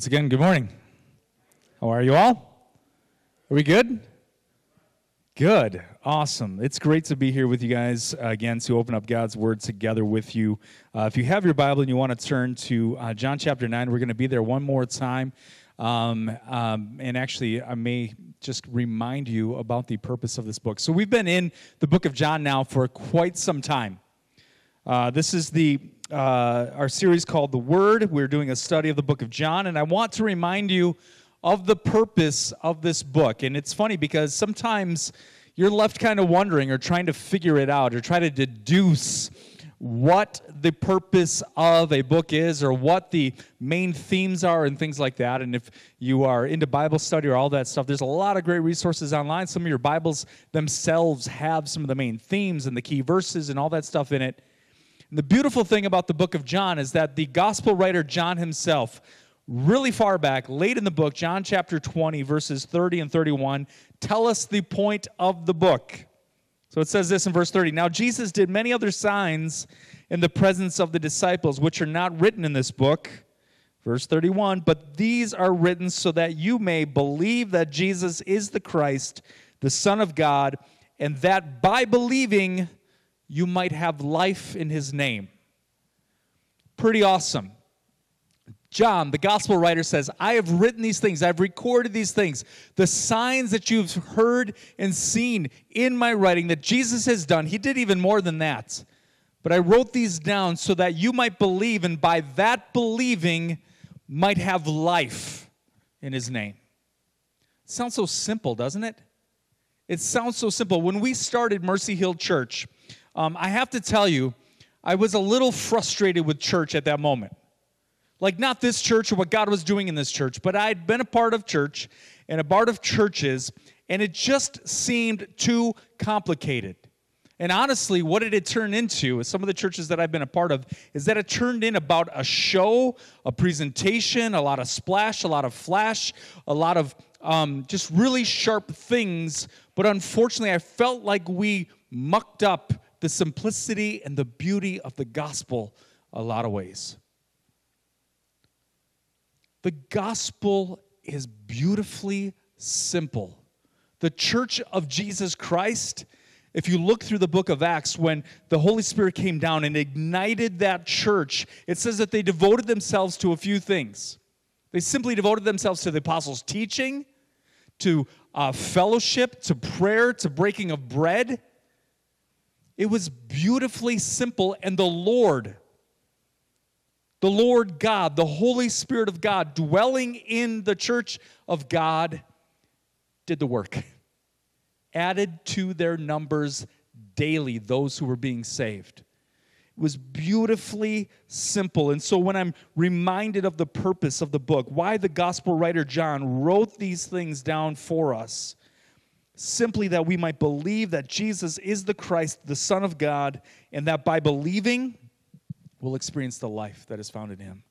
Once again, good morning. How are you all? Are we good? Good. Awesome. It's great to be here with you guys uh, again to open up God's Word together with you. Uh, if you have your Bible and you want to turn to uh, John chapter 9, we're going to be there one more time. Um, um, and actually, I may just remind you about the purpose of this book. So, we've been in the book of John now for quite some time. Uh, this is the uh, our series called The Word. We're doing a study of the book of John, and I want to remind you of the purpose of this book. And it's funny because sometimes you're left kind of wondering or trying to figure it out or try to deduce what the purpose of a book is or what the main themes are and things like that. And if you are into Bible study or all that stuff, there's a lot of great resources online. Some of your Bibles themselves have some of the main themes and the key verses and all that stuff in it. And the beautiful thing about the book of John is that the gospel writer John himself, really far back, late in the book, John chapter 20, verses 30 and 31, tell us the point of the book. So it says this in verse 30 Now Jesus did many other signs in the presence of the disciples, which are not written in this book. Verse 31 But these are written so that you may believe that Jesus is the Christ, the Son of God, and that by believing, you might have life in his name. Pretty awesome. John, the gospel writer, says, I have written these things, I've recorded these things, the signs that you've heard and seen in my writing that Jesus has done. He did even more than that. But I wrote these down so that you might believe, and by that believing, might have life in his name. Sounds so simple, doesn't it? It sounds so simple. When we started Mercy Hill Church, um, I have to tell you, I was a little frustrated with church at that moment. Like, not this church or what God was doing in this church, but I'd been a part of church and a part of churches, and it just seemed too complicated. And honestly, what did it had turned into, some of the churches that I've been a part of, is that it turned in about a show, a presentation, a lot of splash, a lot of flash, a lot of um, just really sharp things. But unfortunately, I felt like we mucked up the simplicity and the beauty of the gospel a lot of ways. The gospel is beautifully simple. The church of Jesus Christ, if you look through the book of Acts, when the Holy Spirit came down and ignited that church, it says that they devoted themselves to a few things. They simply devoted themselves to the apostles' teaching, to uh, fellowship, to prayer, to breaking of bread. It was beautifully simple, and the Lord, the Lord God, the Holy Spirit of God, dwelling in the church of God, did the work. Added to their numbers daily those who were being saved. It was beautifully simple. And so when I'm reminded of the purpose of the book, why the gospel writer John wrote these things down for us, simply that we might believe that Jesus is the Christ, the Son of God, and that by believing, we'll experience the life that is found in Him.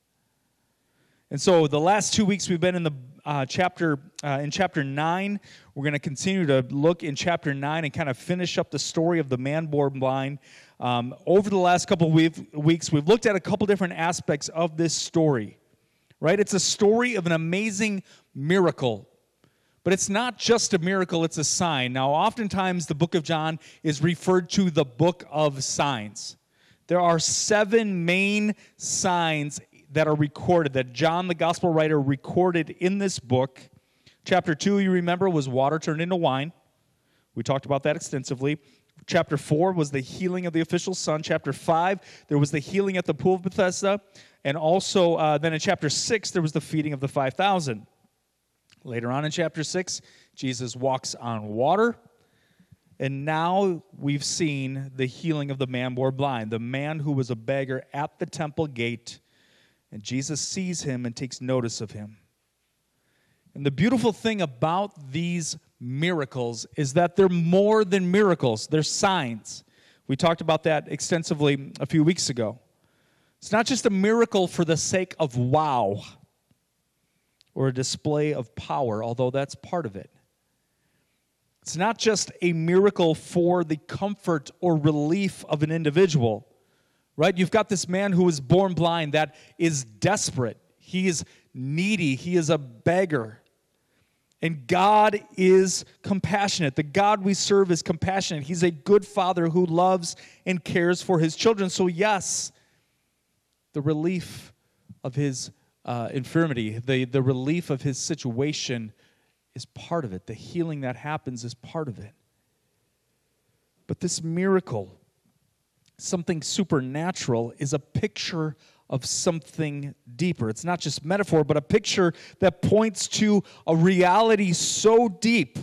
And so, the last two weeks we've been in the uh, chapter uh, in chapter nine. We're going to continue to look in chapter nine and kind of finish up the story of the man born blind. Um, over the last couple of weeks, we've looked at a couple different aspects of this story. Right? It's a story of an amazing miracle but it's not just a miracle, it's a sign. Now, oftentimes the book of John is referred to the book of signs. There are seven main signs that are recorded, that John, the gospel writer, recorded in this book. Chapter 2, you remember, was water turned into wine. We talked about that extensively. Chapter 4 was the healing of the official son. Chapter 5, there was the healing at the pool of Bethesda. And also, uh, then in chapter 6, there was the feeding of the 5,000. Later on in chapter 6, Jesus walks on water. And now we've seen the healing of the man born blind, the man who was a beggar at the temple gate. And Jesus sees him and takes notice of him. And the beautiful thing about these miracles is that they're more than miracles, they're signs. We talked about that extensively a few weeks ago. It's not just a miracle for the sake of wow or a display of power, although that's part of it. It's not just a miracle for the comfort or relief of an individual, right? You've got this man who was born blind that is desperate. He is needy, he is a beggar. And God is compassionate. The God we serve is compassionate. He's a good father who loves and cares for his children. So, yes, the relief of his uh, infirmity, the, the relief of his situation is part of it. The healing that happens is part of it. But this miracle, something supernatural, is a picture of something deeper. It's not just metaphor, but a picture that points to a reality so deep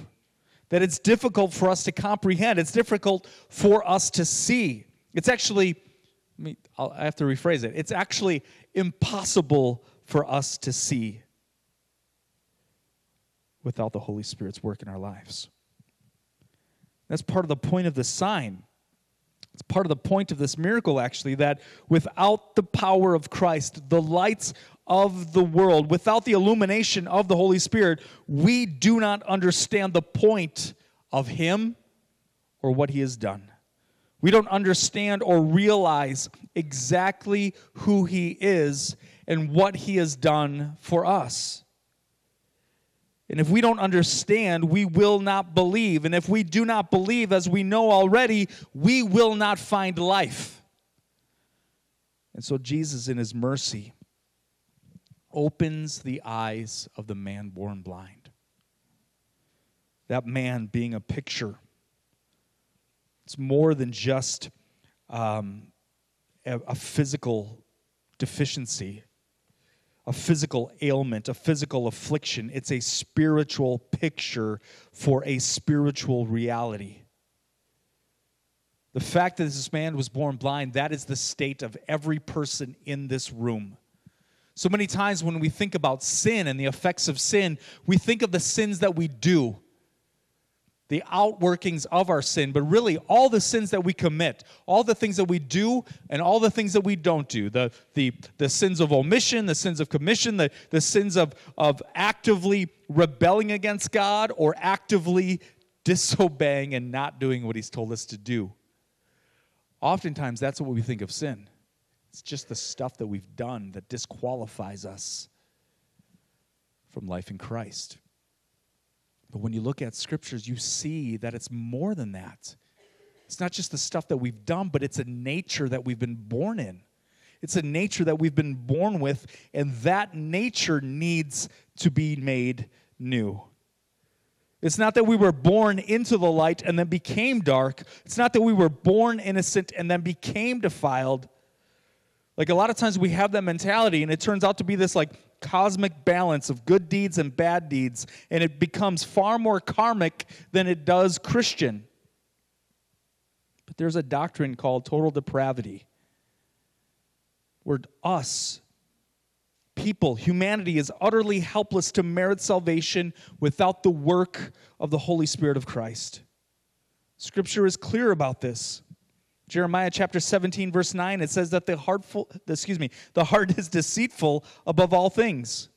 that it's difficult for us to comprehend. It's difficult for us to see. It's actually, I have to rephrase it, it's actually impossible for us to see without the Holy Spirit's work in our lives. That's part of the point of the sign. It's part of the point of this miracle, actually, that without the power of Christ, the lights of the world, without the illumination of the Holy Spirit, we do not understand the point of Him or what He has done. We don't understand or realize exactly who He is and what He has done for us. And if we don't understand, we will not believe. And if we do not believe, as we know already, we will not find life. And so Jesus, in his mercy, opens the eyes of the man born blind. That man being a picture. It's more than just um, a, a physical deficiency a physical ailment, a physical affliction. It's a spiritual picture for a spiritual reality. The fact that this man was born blind, that is the state of every person in this room. So many times when we think about sin and the effects of sin, we think of the sins that we do the outworkings of our sin, but really all the sins that we commit, all the things that we do, and all the things that we don't do the, the, the sins of omission, the sins of commission, the, the sins of, of actively rebelling against God or actively disobeying and not doing what He's told us to do. Oftentimes, that's what we think of sin. It's just the stuff that we've done that disqualifies us from life in Christ. But when you look at scriptures, you see that it's more than that. It's not just the stuff that we've done, but it's a nature that we've been born in. It's a nature that we've been born with, and that nature needs to be made new. It's not that we were born into the light and then became dark. It's not that we were born innocent and then became defiled. Like a lot of times we have that mentality, and it turns out to be this like cosmic balance of good deeds and bad deeds, and it becomes far more karmic than it does Christian. But there's a doctrine called total depravity, where us, people, humanity, is utterly helpless to merit salvation without the work of the Holy Spirit of Christ. Scripture is clear about this. Jeremiah chapter 17 verse 9 it says that the heartful excuse me the heart is deceitful above all things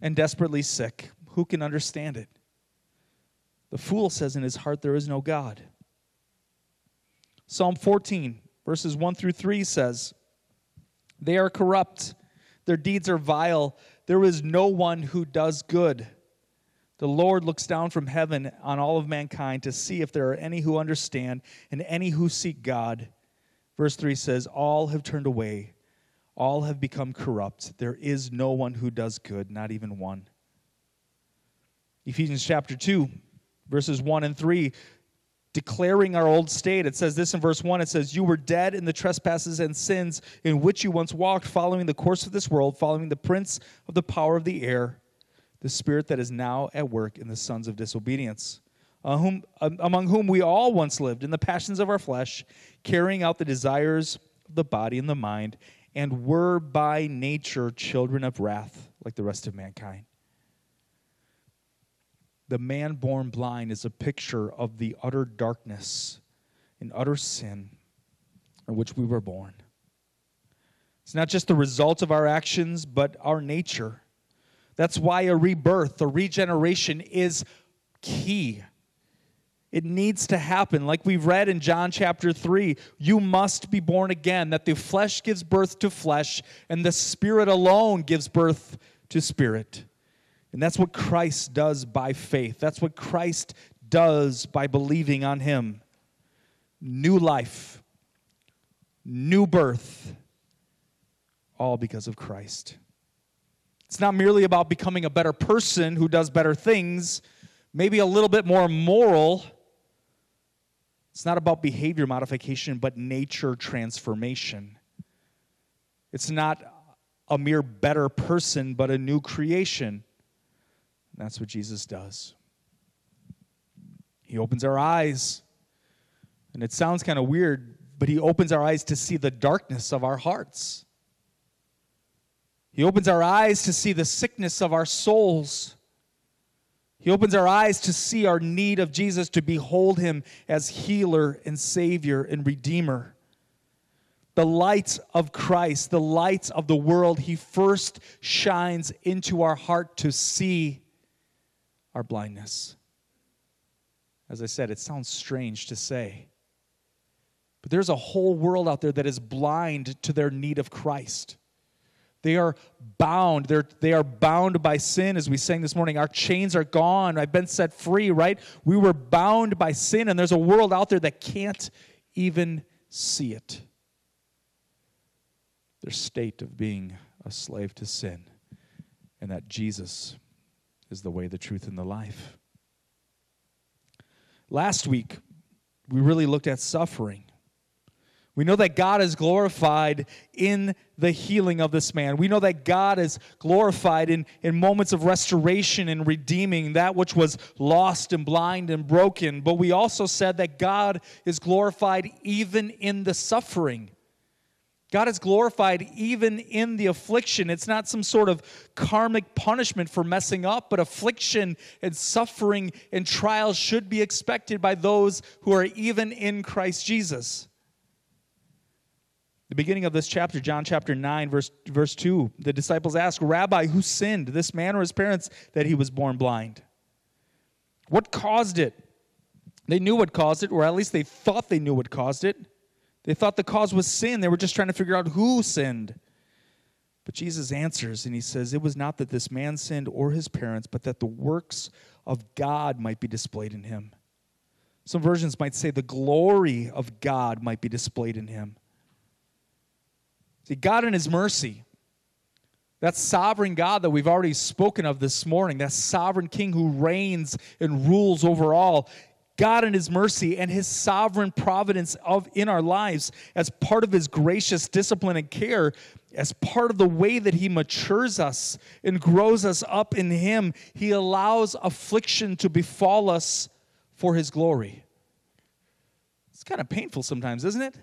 and desperately sick. Who can understand it? The fool says in his heart there is no god. Psalm 14 verses 1 through 3 says they are corrupt. Their deeds are vile. There is no one who does good the Lord looks down from heaven on all of mankind to see if there are any who understand and any who seek God. Verse 3 says, All have turned away, all have become corrupt. There is no one who does good, not even one. Ephesians chapter 2, verses 1 and 3, declaring our old state. It says this in verse 1 it says, You were dead in the trespasses and sins in which you once walked, following the course of this world, following the prince of the power of the air the spirit that is now at work in the sons of disobedience, uh, whom, uh, among whom we all once lived in the passions of our flesh, carrying out the desires of the body and the mind, and were by nature children of wrath, like the rest of mankind. The man born blind is a picture of the utter darkness and utter sin in which we were born. It's not just the result of our actions, but our nature. That's why a rebirth, a regeneration is key. It needs to happen. Like we've read in John chapter 3, you must be born again, that the flesh gives birth to flesh, and the spirit alone gives birth to spirit. And that's what Christ does by faith. That's what Christ does by believing on Him. New life, new birth, all because of Christ. It's not merely about becoming a better person who does better things, maybe a little bit more moral. It's not about behavior modification, but nature transformation. It's not a mere better person, but a new creation. That's what Jesus does. He opens our eyes. And it sounds kind of weird, but He opens our eyes to see the darkness of our hearts. He opens our eyes to see the sickness of our souls. He opens our eyes to see our need of Jesus, to behold Him as healer and Savior and Redeemer. The light of Christ, the light of the world, He first shines into our heart to see our blindness. As I said, it sounds strange to say. But there's a whole world out there that is blind to their need of Christ. They are bound. They're, they are bound by sin, as we sang this morning. Our chains are gone. I've been set free, right? We were bound by sin, and there's a world out there that can't even see it. Their state of being a slave to sin, and that Jesus is the way, the truth, and the life. Last week, we really looked at suffering. We know that God is glorified in the healing of this man. We know that God is glorified in, in moments of restoration and redeeming that which was lost and blind and broken. But we also said that God is glorified even in the suffering. God is glorified even in the affliction. It's not some sort of karmic punishment for messing up, but affliction and suffering and trials should be expected by those who are even in Christ Jesus. The beginning of this chapter, John chapter 9, verse, verse 2, the disciples ask, Rabbi, who sinned, this man or his parents, that he was born blind? What caused it? They knew what caused it, or at least they thought they knew what caused it. They thought the cause was sin. They were just trying to figure out who sinned. But Jesus answers and he says, It was not that this man sinned or his parents, but that the works of God might be displayed in him. Some versions might say the glory of God might be displayed in him. See, God in His mercy, that sovereign God that we've already spoken of this morning, that sovereign King who reigns and rules over all, God in His mercy and His sovereign providence of in our lives as part of His gracious discipline and care, as part of the way that He matures us and grows us up in Him, He allows affliction to befall us for His glory. It's kind of painful sometimes, isn't it?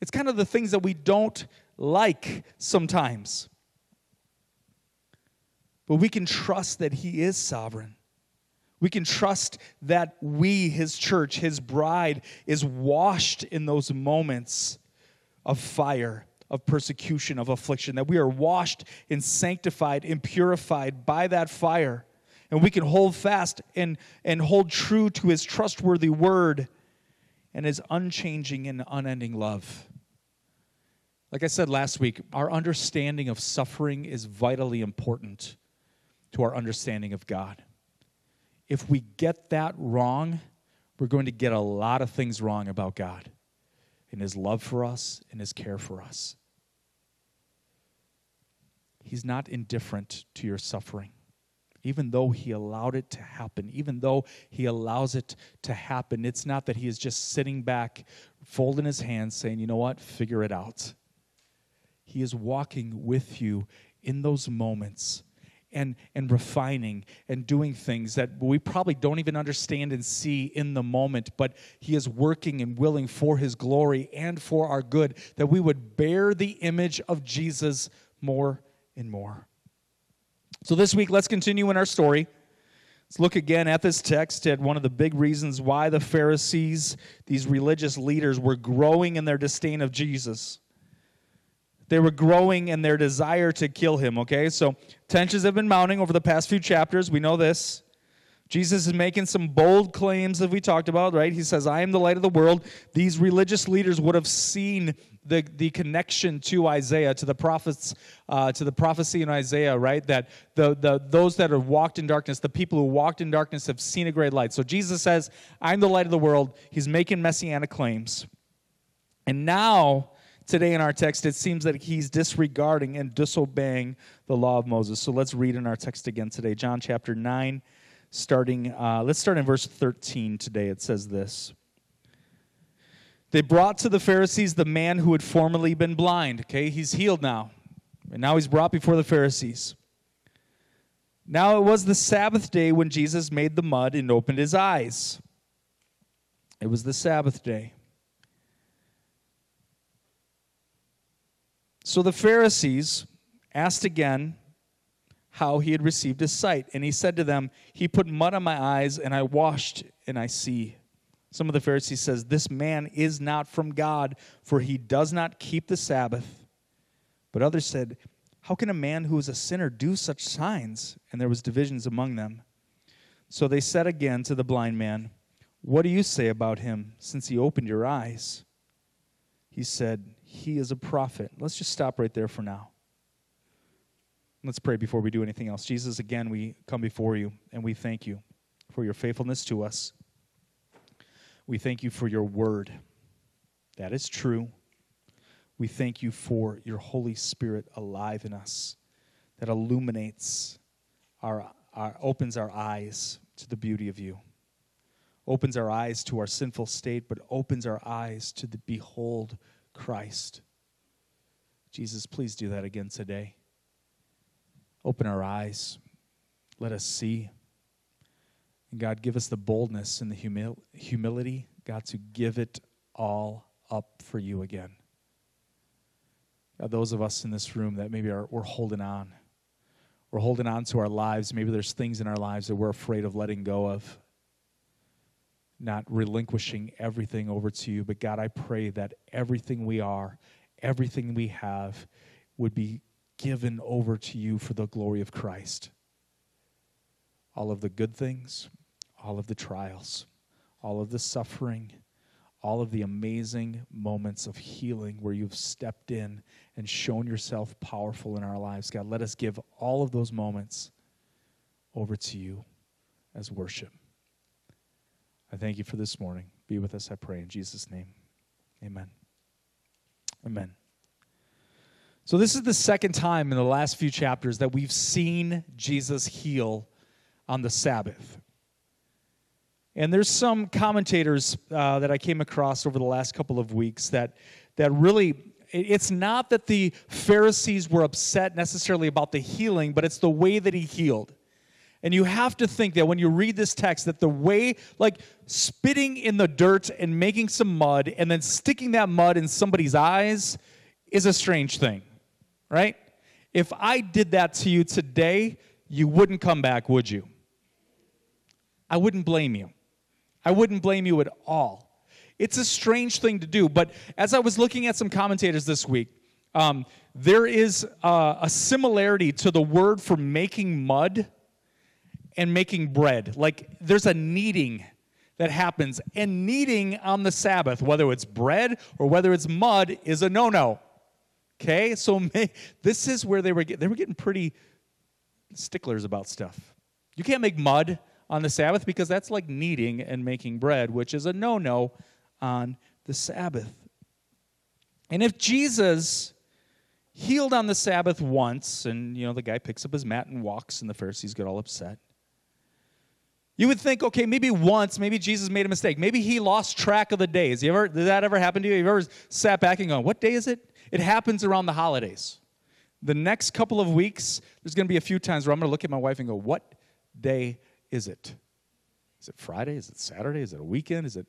It's kind of the things that we don't like sometimes. But we can trust that He is sovereign. We can trust that we, His church, His bride, is washed in those moments of fire, of persecution, of affliction, that we are washed and sanctified and purified by that fire. And we can hold fast and, and hold true to His trustworthy word and His unchanging and unending love. Like I said last week, our understanding of suffering is vitally important to our understanding of God. If we get that wrong, we're going to get a lot of things wrong about God and His love for us and His care for us. He's not indifferent to your suffering. Even though He allowed it to happen, even though He allows it to happen, it's not that He is just sitting back, folding His hands, saying, you know what, figure it out. He is walking with you in those moments and, and refining and doing things that we probably don't even understand and see in the moment, but He is working and willing for His glory and for our good, that we would bear the image of Jesus more and more. So, this week, let's continue in our story. Let's look again at this text at one of the big reasons why the Pharisees, these religious leaders, were growing in their disdain of Jesus. They were growing in their desire to kill him, okay? So tensions have been mounting over the past few chapters. We know this. Jesus is making some bold claims that we talked about, right? He says, I am the light of the world. These religious leaders would have seen the, the connection to Isaiah, to the prophets, uh, to the prophecy in Isaiah, right? That the, the those that have walked in darkness, the people who walked in darkness have seen a great light. So Jesus says, I'm the light of the world. He's making messianic claims. And now, today in our text, it seems that he's disregarding and disobeying the law of Moses. So let's read in our text again today. John chapter 9 starting, uh, let's start in verse 13 today. It says this They brought to the Pharisees the man who had formerly been blind. Okay, he's healed now. And now he's brought before the Pharisees. Now it was the Sabbath day when Jesus made the mud and opened his eyes. It was the Sabbath day. So the Pharisees asked again, how he had received his sight. And he said to them, He put mud on my eyes, and I washed, and I see. Some of the Pharisees says, This man is not from God, for he does not keep the Sabbath. But others said, How can a man who is a sinner do such signs? And there was divisions among them. So they said again to the blind man, What do you say about him, since he opened your eyes? He said, He is a prophet. Let's just stop right there for now. Let's pray before we do anything else. Jesus, again, we come before you and we thank you for your faithfulness to us. We thank you for your word. That is true. We thank you for your Holy Spirit alive in us that illuminates our, our opens our eyes to the beauty of you. Opens our eyes to our sinful state, but opens our eyes to the behold Christ. Jesus, please do that again today. Open our eyes. Let us see. And God, give us the boldness and the humil- humility, God, to give it all up for you again. God, those of us in this room that maybe are we're holding on. We're holding on to our lives. Maybe there's things in our lives that we're afraid of letting go of. Not relinquishing everything over to you. But God, I pray that everything we are, everything we have, would be given over to you for the glory of Christ. All of the good things, all of the trials, all of the suffering, all of the amazing moments of healing where you've stepped in and shown yourself powerful in our lives. God, let us give all of those moments over to you as worship. I thank you for this morning. Be with us, I pray, in Jesus' name. Amen. Amen. So, this is the second time in the last few chapters that we've seen Jesus heal on the Sabbath. And there's some commentators uh, that I came across over the last couple of weeks that, that really, it's not that the Pharisees were upset necessarily about the healing, but it's the way that he healed. And you have to think that when you read this text, that the way, like spitting in the dirt and making some mud and then sticking that mud in somebody's eyes is a strange thing right? If I did that to you today, you wouldn't come back, would you? I wouldn't blame you. I wouldn't blame you at all. It's a strange thing to do, but as I was looking at some commentators this week, um, there is a similarity to the word for making mud and making bread. Like there's a kneading that happens, and kneading on the Sabbath, whether it's bread or whether it's mud, is a no no. Okay, so may, this is where they were get, they were getting pretty sticklers about stuff. You can't make mud on the Sabbath because that's like kneading and making bread, which is a no-no on the Sabbath. And if Jesus healed on the Sabbath once, and you know the guy picks up his mat and walks, and the Pharisees get all upset. You would think, okay, maybe once, maybe Jesus made a mistake. Maybe he lost track of the days. You ever did that ever happen to you? You ever sat back and gone, what day is it? It happens around the holidays. The next couple of weeks, there's going to be a few times where I'm going to look at my wife and go, What day is it? Is it Friday? Is it Saturday? Is it a weekend? Is it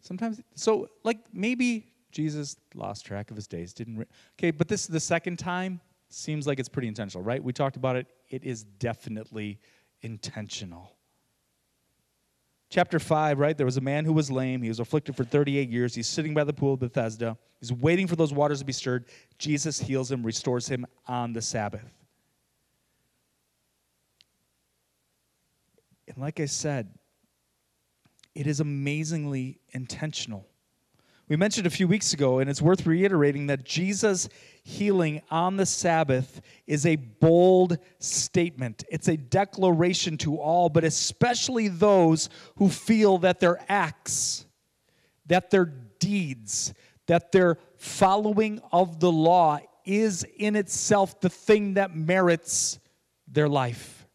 sometimes? So, like, maybe Jesus lost track of his days, didn't. Re- okay, but this is the second time. Seems like it's pretty intentional, right? We talked about it. It is definitely intentional. Chapter 5, right? There was a man who was lame. He was afflicted for 38 years. He's sitting by the pool of Bethesda. He's waiting for those waters to be stirred. Jesus heals him, restores him on the Sabbath. And like I said, it is amazingly intentional. We mentioned a few weeks ago, and it's worth reiterating that Jesus healing on the Sabbath is a bold statement. It's a declaration to all, but especially those who feel that their acts, that their deeds, that their following of the law is in itself the thing that merits their life.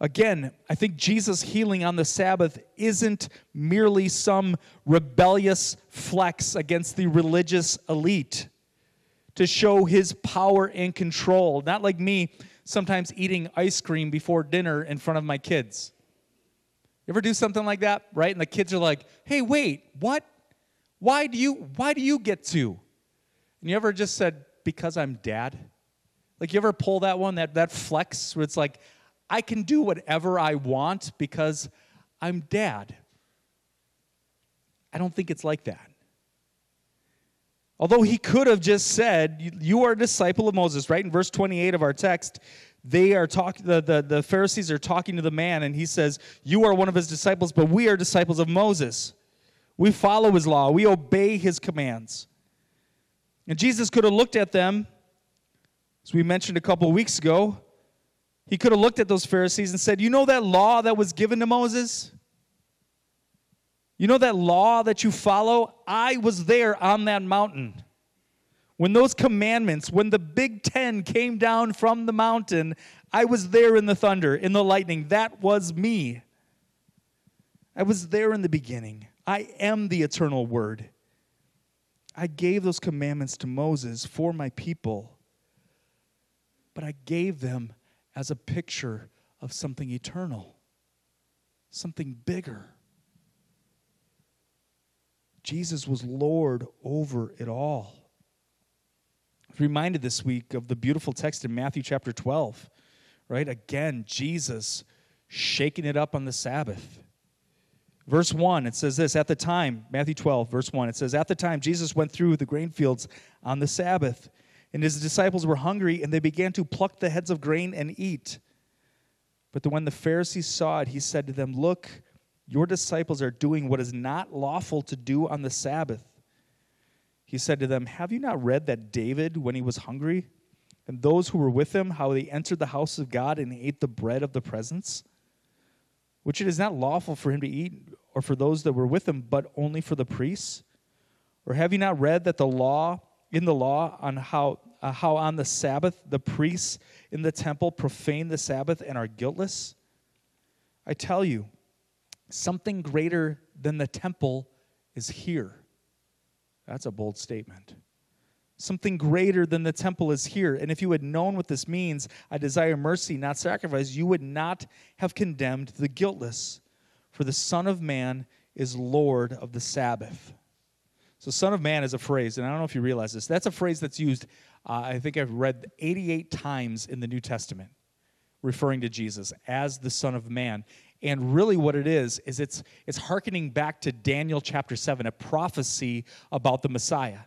Again, I think Jesus healing on the Sabbath isn't merely some rebellious flex against the religious elite to show his power and control. Not like me sometimes eating ice cream before dinner in front of my kids. You ever do something like that, right? And the kids are like, "Hey, wait, what? Why do you why do you get to?" And you ever just said, "Because I'm dad?" Like you ever pull that one, that that flex where it's like, I can do whatever I want because I'm dad. I don't think it's like that. Although he could have just said, You are a disciple of Moses, right? In verse 28 of our text, they are talking, the, the, the Pharisees are talking to the man, and he says, You are one of his disciples, but we are disciples of Moses. We follow his law, we obey his commands. And Jesus could have looked at them, as we mentioned a couple weeks ago, he could have looked at those Pharisees and said, You know that law that was given to Moses? You know that law that you follow? I was there on that mountain. When those commandments, when the Big Ten came down from the mountain, I was there in the thunder, in the lightning. That was me. I was there in the beginning. I am the eternal word. I gave those commandments to Moses for my people, but I gave them as a picture of something eternal, something bigger. Jesus was Lord over it all. I'm reminded this week of the beautiful text in Matthew chapter 12, right? Again, Jesus shaking it up on the Sabbath. Verse 1, it says this At the time, Matthew 12, verse 1, it says, At the time, Jesus went through the grain fields on the Sabbath. And his disciples were hungry, and they began to pluck the heads of grain and eat. But when the Pharisees saw it, he said to them, Look, your disciples are doing what is not lawful to do on the Sabbath. He said to them, Have you not read that David, when he was hungry, and those who were with him, how they entered the house of God and ate the bread of the presence? Which it is not lawful for him to eat, or for those that were with him, but only for the priests? Or have you not read that the law, in the law, on how uh, how on the Sabbath the priests in the temple profane the Sabbath and are guiltless? I tell you, something greater than the temple is here. That's a bold statement. Something greater than the temple is here. And if you had known what this means, I desire mercy, not sacrifice, you would not have condemned the guiltless. For the Son of Man is Lord of the Sabbath. So, Son of Man is a phrase, and I don't know if you realize this. That's a phrase that's used uh, I think I've read 88 times in the New Testament referring to Jesus as the Son of Man. And really, what it is, is it's, it's hearkening back to Daniel chapter 7, a prophecy about the Messiah.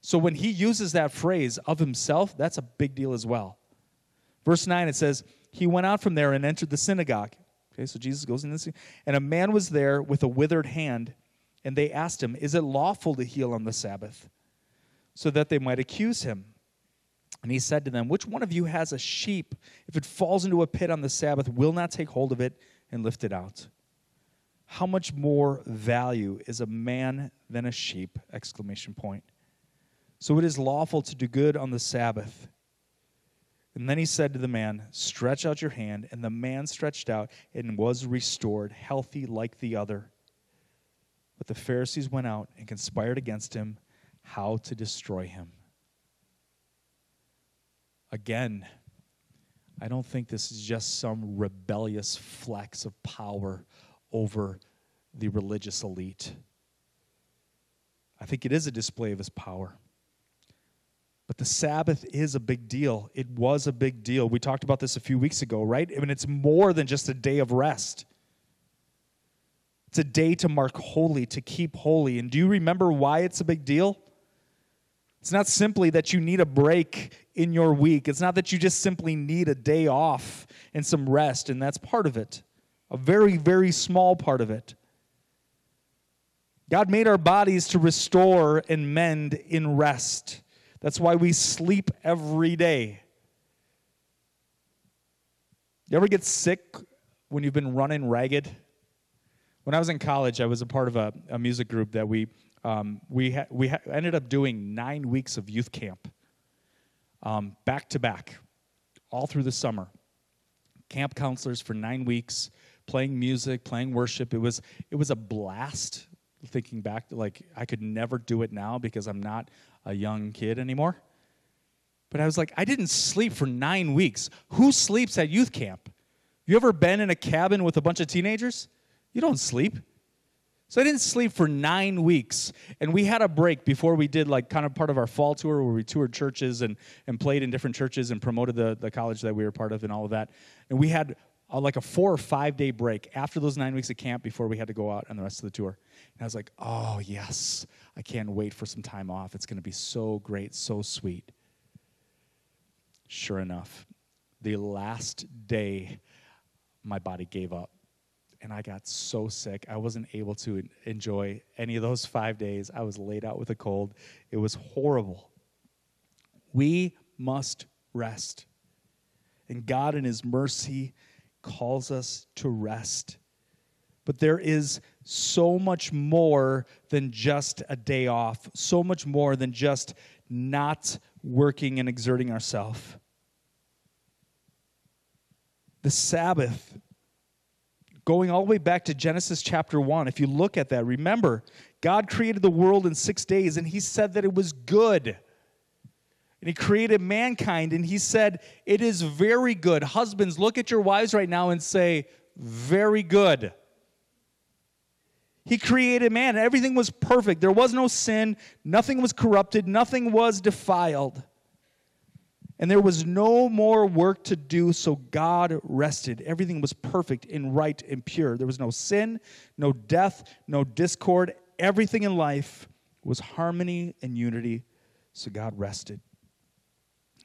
So when he uses that phrase of himself, that's a big deal as well. Verse 9, it says, He went out from there and entered the synagogue. Okay, so Jesus goes in this, and a man was there with a withered hand, and they asked him, Is it lawful to heal on the Sabbath? So that they might accuse him. And he said to them, Which one of you has a sheep? If it falls into a pit on the Sabbath, will not take hold of it and lift it out? How much more value is a man than a sheep? Exclamation point. So it is lawful to do good on the Sabbath. And then he said to the man, Stretch out your hand. And the man stretched out and was restored, healthy like the other. But the Pharisees went out and conspired against him how to destroy him. Again, I don't think this is just some rebellious flex of power over the religious elite. I think it is a display of his power. But the Sabbath is a big deal. It was a big deal. We talked about this a few weeks ago, right? I mean, it's more than just a day of rest. It's a day to mark holy, to keep holy. And do you remember why it's a big deal? It's not simply that you need a break in your week. It's not that you just simply need a day off and some rest, and that's part of it. A very, very small part of it. God made our bodies to restore and mend in rest. That's why we sleep every day. You ever get sick when you've been running ragged? When I was in college, I was a part of a, a music group that we um, we ha- we ha- ended up doing nine weeks of youth camp, um, back to back, all through the summer. Camp counselors for nine weeks, playing music, playing worship. It was it was a blast thinking back, like I could never do it now because I'm not a young kid anymore. But I was like, I didn't sleep for nine weeks. Who sleeps at youth camp? You ever been in a cabin with a bunch of teenagers? You don't sleep. So I didn't sleep for nine weeks. And we had a break before we did like kind of part of our fall tour where we toured churches and, and played in different churches and promoted the, the college that we were part of and all of that. And we had a, like a four or five day break after those nine weeks of camp before we had to go out on the rest of the tour. And I was like, oh, yes, I can't wait for some time off. It's going to be so great, so sweet. Sure enough, the last day, my body gave up. And I got so sick. I wasn't able to enjoy any of those five days. I was laid out with a cold. It was horrible. We must rest. And God, in His mercy, calls us to rest. But there is so much more than just a day off, so much more than just not working and exerting ourselves. The Sabbath, going all the way back to Genesis chapter 1, if you look at that, remember, God created the world in six days and He said that it was good. And he created mankind and he said, It is very good. Husbands, look at your wives right now and say, Very good. He created man. Everything was perfect. There was no sin. Nothing was corrupted. Nothing was defiled. And there was no more work to do, so God rested. Everything was perfect and right and pure. There was no sin, no death, no discord. Everything in life was harmony and unity, so God rested.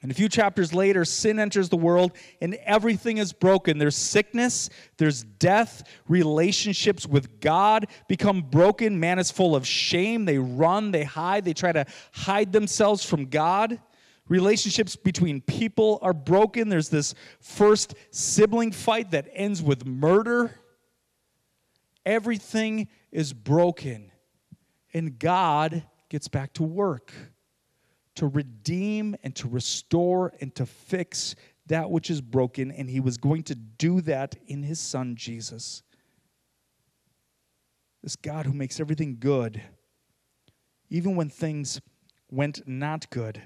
And a few chapters later, sin enters the world and everything is broken. There's sickness, there's death, relationships with God become broken. Man is full of shame. They run, they hide, they try to hide themselves from God. Relationships between people are broken. There's this first sibling fight that ends with murder. Everything is broken. And God gets back to work to redeem and to restore and to fix that which is broken, and he was going to do that in his son Jesus. This God who makes everything good, even when things went not good,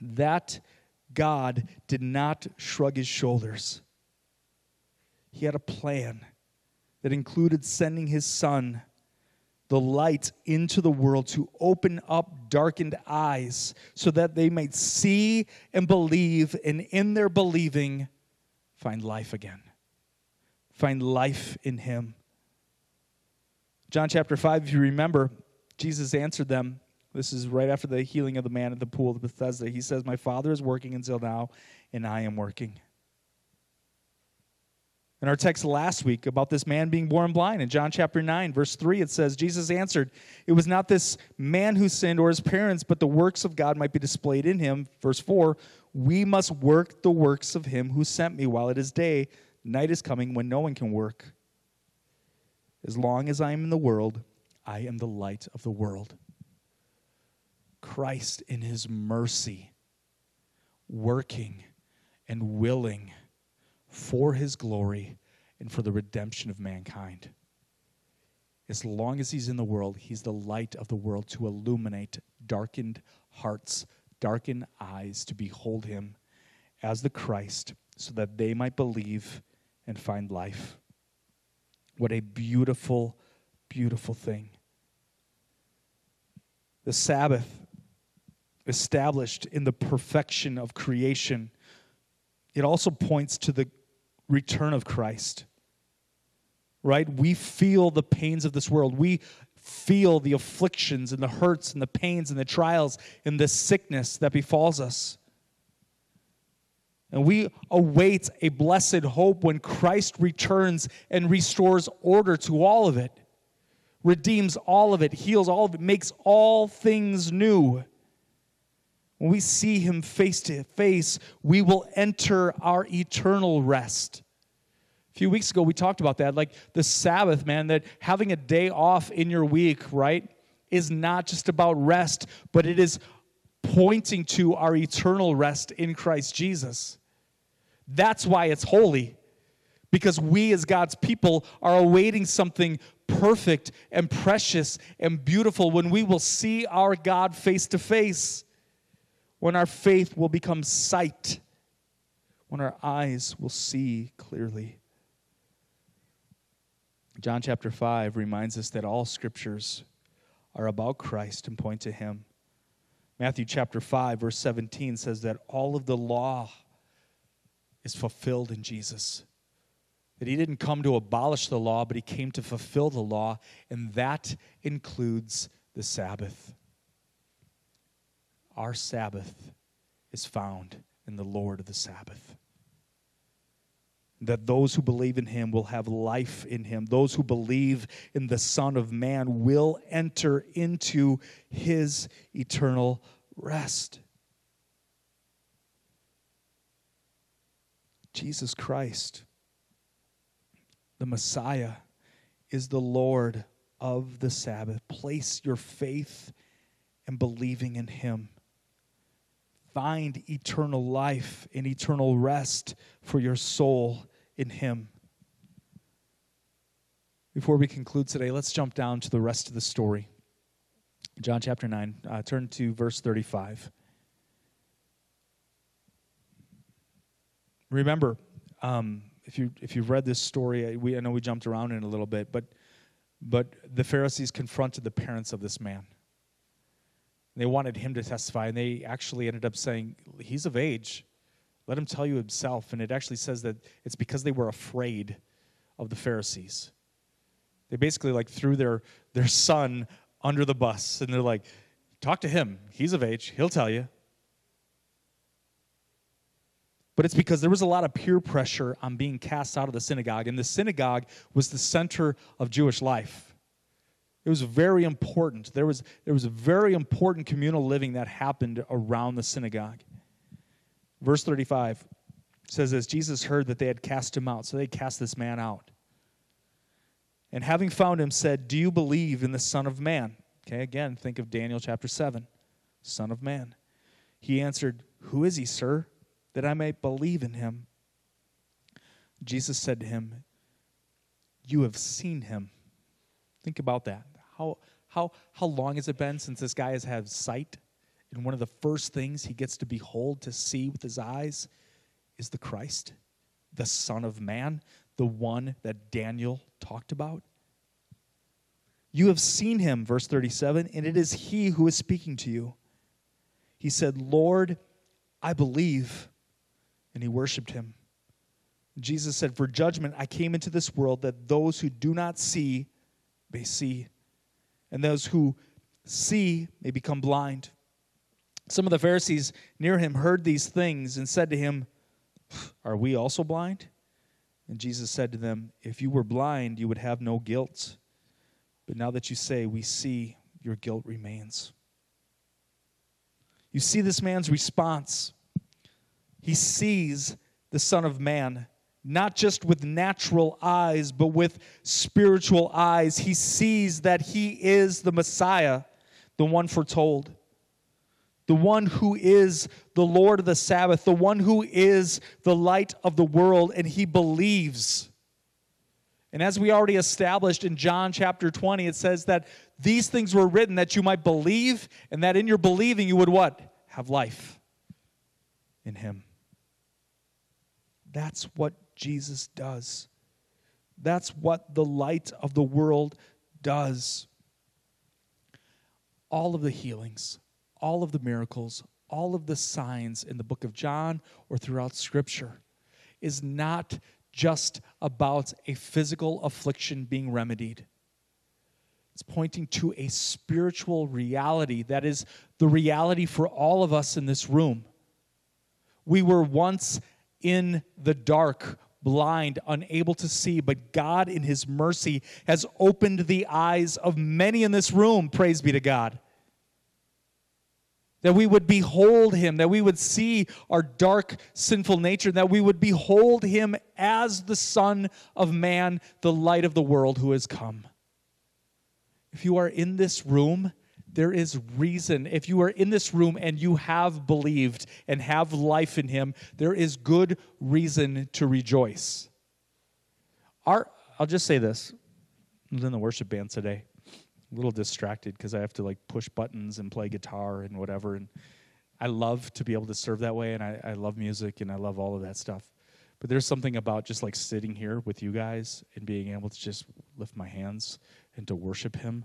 that God did not shrug his shoulders. He had a plan that included sending his son the light into the world to open up darkened eyes so that they might see and believe, and in their believing, find life again. Find life in Him. John chapter 5, if you remember, Jesus answered them. This is right after the healing of the man at the pool of Bethesda. He says, My Father is working until now, and I am working in our text last week about this man being born blind. In John chapter 9, verse 3, it says, Jesus answered, It was not this man who sinned or his parents, but the works of God might be displayed in him. Verse 4, We must work the works of him who sent me while it is day. Night is coming when no one can work. As long as I am in the world, I am the light of the world. Christ, in his mercy, working and willing for his glory and for the redemption of mankind. As long as he's in the world, he's the light of the world to illuminate darkened hearts, darkened eyes to behold him as the Christ so that they might believe and find life. What a beautiful, beautiful thing. The Sabbath, established in the perfection of creation, it also points to the return of Christ. Right? We feel the pains of this world. We feel the afflictions and the hurts and the pains and the trials and the sickness that befalls us. And we await a blessed hope when Christ returns and restores order to all of it, redeems all of it, heals all of it, makes all things new. When we see him face to face, we will enter our eternal rest. A few weeks ago, we talked about that. Like the Sabbath, man, that having a day off in your week, right, is not just about rest, but it is pointing to our eternal rest in Christ Jesus. That's why it's holy, because we as God's people are awaiting something perfect and precious and beautiful when we will see our God face to face when our faith will become sight, when our eyes will see clearly. John chapter 5 reminds us that all scriptures are about Christ and point to him. Matthew chapter 5, verse 17 says that all of the law is fulfilled in Jesus. That he didn't come to abolish the law, but he came to fulfill the law, and that includes the Sabbath. Our Sabbath is found in the Lord of the Sabbath. That those who believe in him will have life in him. Those who believe in the Son of Man will enter into his eternal rest. Jesus Christ, the Messiah, is the Lord of the Sabbath. Place your faith and believing in him find eternal life and eternal rest for your soul in Him. Before we conclude today, let's jump down to the rest of the story. John chapter 9, uh, turn to verse 35. Remember, um, if, you, if you've read this story, we, I know we jumped around in a little bit, but, but the Pharisees confronted the parents of this man. They wanted him to testify, and they actually ended up saying, He's of age. Let him tell you himself. And it actually says that it's because they were afraid of the Pharisees. They basically like threw their, their son under the bus, and they're like, Talk to him. He's of age. He'll tell you. But it's because there was a lot of peer pressure on being cast out of the synagogue, and the synagogue was the center of Jewish life. It was very important. There was, there was a very important communal living that happened around the synagogue. Verse 35 says, As Jesus heard that they had cast him out, so they cast this man out. And having found him, said, Do you believe in the Son of Man? Okay, again, think of Daniel chapter 7, Son of Man. He answered, Who is he, sir, that I may believe in him? Jesus said to him, You have seen him. Think about that. How, how, how long has it been since this guy has had sight? And one of the first things he gets to behold, to see with his eyes, is the Christ, the Son of Man, the one that Daniel talked about. You have seen him, verse 37, and it is he who is speaking to you. He said, Lord, I believe. And he worshiped him. Jesus said, For judgment I came into this world that those who do not see may see, and those who see may become blind. Some of the Pharisees near him heard these things and said to him, Are we also blind? And Jesus said to them, If you were blind, you would have no guilt. But now that you say, We see, your guilt remains. You see this man's response. He sees the Son of Man not just with natural eyes, but with spiritual eyes. He sees that he is the Messiah, the one foretold, the one who is the Lord of the Sabbath, the one who is the light of the world, and he believes. And as we already established in John chapter 20, it says that these things were written that you might believe, and that in your believing you would what? Have life in him. That's what Jesus does. That's what the light of the world does. All of the healings, all of the miracles, all of the signs in the book of John or throughout Scripture is not just about a physical affliction being remedied. It's pointing to a spiritual reality that is the reality for all of us in this room. We were once in the dark, blind, unable to see, but God, in His mercy, has opened the eyes of many in this room. Praise be to God. That we would behold Him, that we would see our dark, sinful nature, that we would behold Him as the Son of Man, the light of the world who has come. If you are in this room there is reason. If you are in this room and you have believed and have life in Him, there is good reason to rejoice. Our, I'll just say this. I was in the worship band today, a little distracted because I have to like push buttons and play guitar and whatever. And I love to be able to serve that way, and I, I love music and I love all of that stuff. But there's something about just like sitting here with you guys and being able to just lift my hands and to worship Him.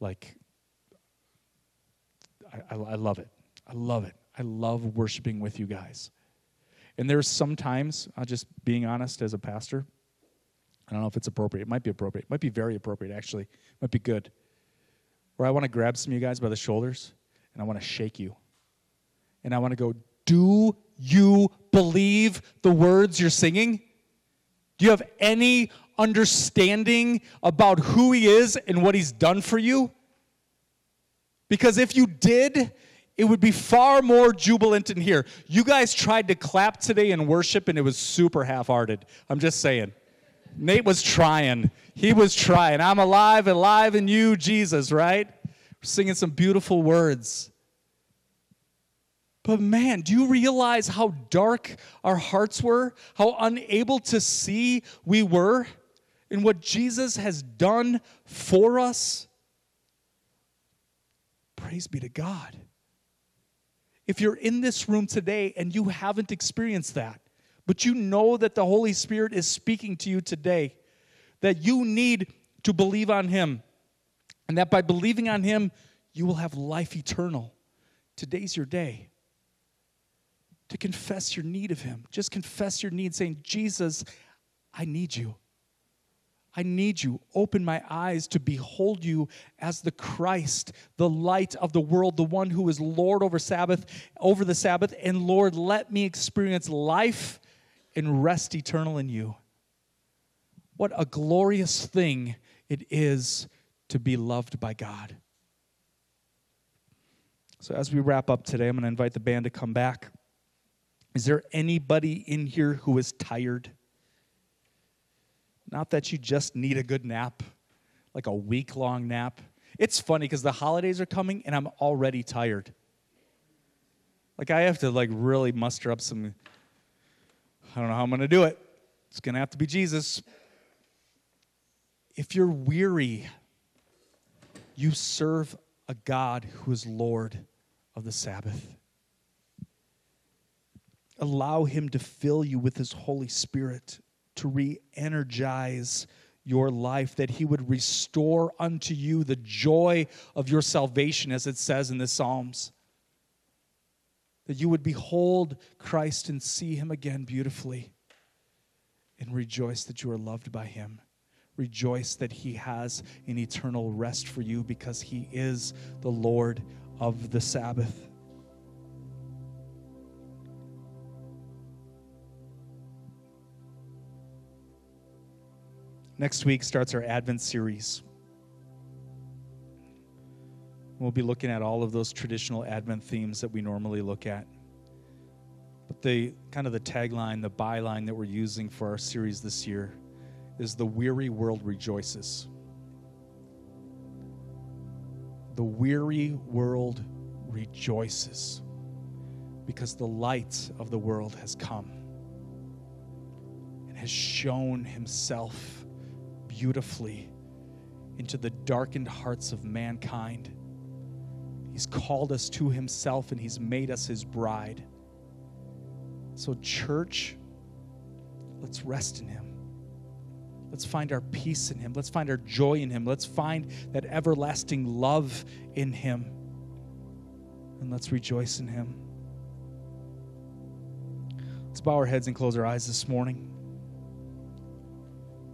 Like, I, I, love it. I love it. I love worshiping with you guys. And there's sometimes, uh, just being honest as a pastor, I don't know if it's appropriate. It might be appropriate. It might be very appropriate, actually. It might be good. Where I want to grab some of you guys by the shoulders and I want to shake you. And I want to go, Do you believe the words you're singing? Do you have any understanding about who He is and what He's done for you? Because if you did, it would be far more jubilant in here. You guys tried to clap today in worship and it was super half hearted. I'm just saying. Nate was trying. He was trying. I'm alive, alive in you, Jesus, right? We're singing some beautiful words. But man, do you realize how dark our hearts were? How unable to see we were? in what Jesus has done for us? Praise be to God. If you're in this room today and you haven't experienced that, but you know that the Holy Spirit is speaking to you today, that you need to believe on Him, and that by believing on Him, you will have life eternal. Today's your day to confess your need of Him. Just confess your need, saying, Jesus, I need you. I need you. Open my eyes to behold you as the Christ, the light of the world, the one who is Lord over Sabbath, over the Sabbath. And Lord, let me experience life and rest eternal in you. What a glorious thing it is to be loved by God. So, as we wrap up today, I'm going to invite the band to come back. Is there anybody in here who is tired? Not that you just need a good nap, like a week long nap. It's funny because the holidays are coming and I'm already tired. Like I have to like really muster up some I don't know how I'm going to do it. It's going to have to be Jesus. If you're weary, you serve a God who is Lord of the Sabbath. Allow him to fill you with his Holy Spirit to re energize your life, that He would restore unto you the joy of your salvation, as it says in the Psalms. That you would behold Christ and see Him again beautifully and rejoice that you are loved by Him. Rejoice that He has an eternal rest for you because He is the Lord of the Sabbath. Next week starts our Advent series. We'll be looking at all of those traditional Advent themes that we normally look at. But the kind of the tagline, the byline that we're using for our series this year is The Weary World Rejoices. The weary world rejoices because the light of the world has come and has shown himself beautifully into the darkened hearts of mankind. He's called us to himself and he's made us his bride. So, church, let's rest in him. Let's find our peace in him. Let's find our joy in him. Let's find that everlasting love in him. And let's rejoice in him. Let's bow our heads and close our eyes this morning.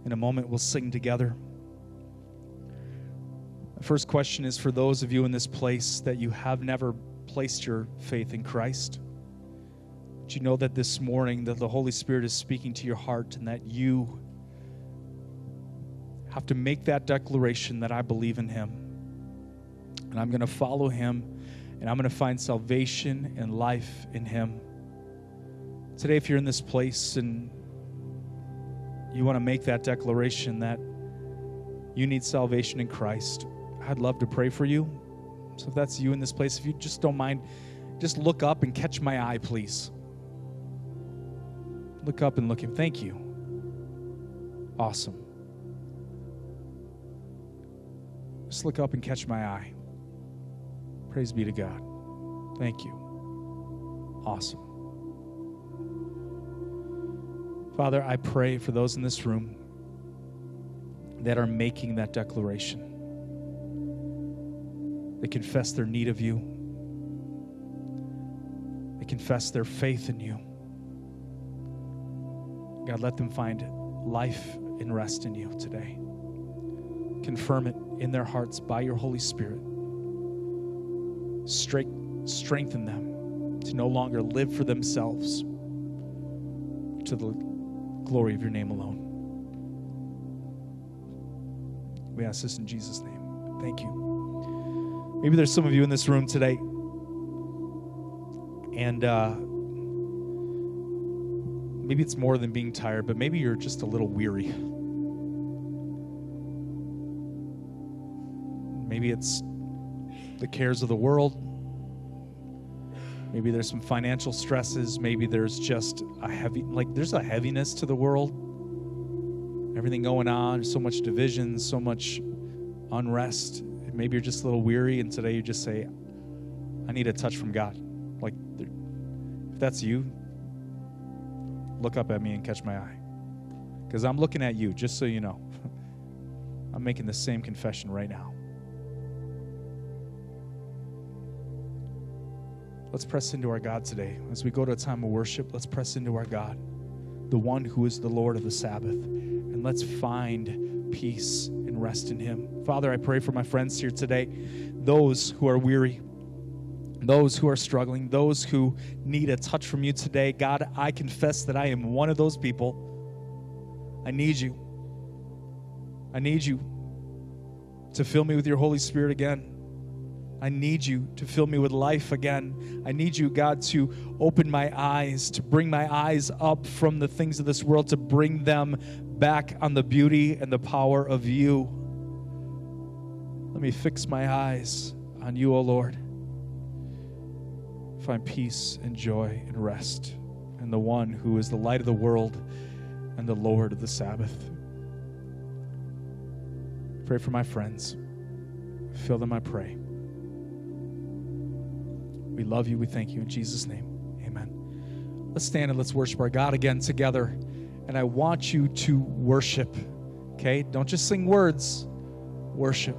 In a moment, we'll sing together. The first question is for those of you in this place that you have never placed your faith in Christ. Do you know that this morning that the Holy Spirit is speaking to your heart and that you have to make that declaration that I believe in him and I'm going to follow him and I'm going to find salvation and life in him. Today if you're in this place and you want to make that declaration that you need salvation in Christ, I'd love to pray for you. So if that's you in this place, if you just don't mind, just look up and catch my eye, please. Look up and look him. Thank you. Awesome. Just look up and catch my eye. Praise be to God. Thank you. Awesome. Father, I pray for those in this room that are making that declaration. They confess their need of you. They confess their faith in you. God, let them find life and rest in you today. Confirm it in their hearts by your Holy Spirit. strengthen them to no longer live for themselves, to the glory of your name alone. We ask this in Jesus' name. Thank you. Maybe there's some of you in this room today, and uh, maybe it's more than being tired, but maybe you're just a little weary. Maybe it's the cares of the world. Maybe there's some financial stresses. Maybe there's just a heavy, like, there's a heaviness to the world. Everything going on, so much division, so much unrest. Maybe you're just a little weary, and today you just say, I need a touch from God. Like, if that's you, look up at me and catch my eye. Because I'm looking at you, just so you know. I'm making the same confession right now. Let's press into our God today. As we go to a time of worship, let's press into our God, the one who is the Lord of the Sabbath, and let's find peace and rest in Him. Father, I pray for my friends here today, those who are weary, those who are struggling, those who need a touch from you today. God, I confess that I am one of those people. I need you. I need you to fill me with your Holy Spirit again. I need you to fill me with life again. I need you, God, to open my eyes, to bring my eyes up from the things of this world, to bring them back on the beauty and the power of you. Let me fix my eyes on you, O oh Lord. Find peace and joy and rest in the one who is the light of the world and the Lord of the Sabbath. Pray for my friends. Fill them, I pray. We love you. We thank you in Jesus' name. Amen. Let's stand and let's worship our God again together. And I want you to worship. Okay? Don't just sing words, worship.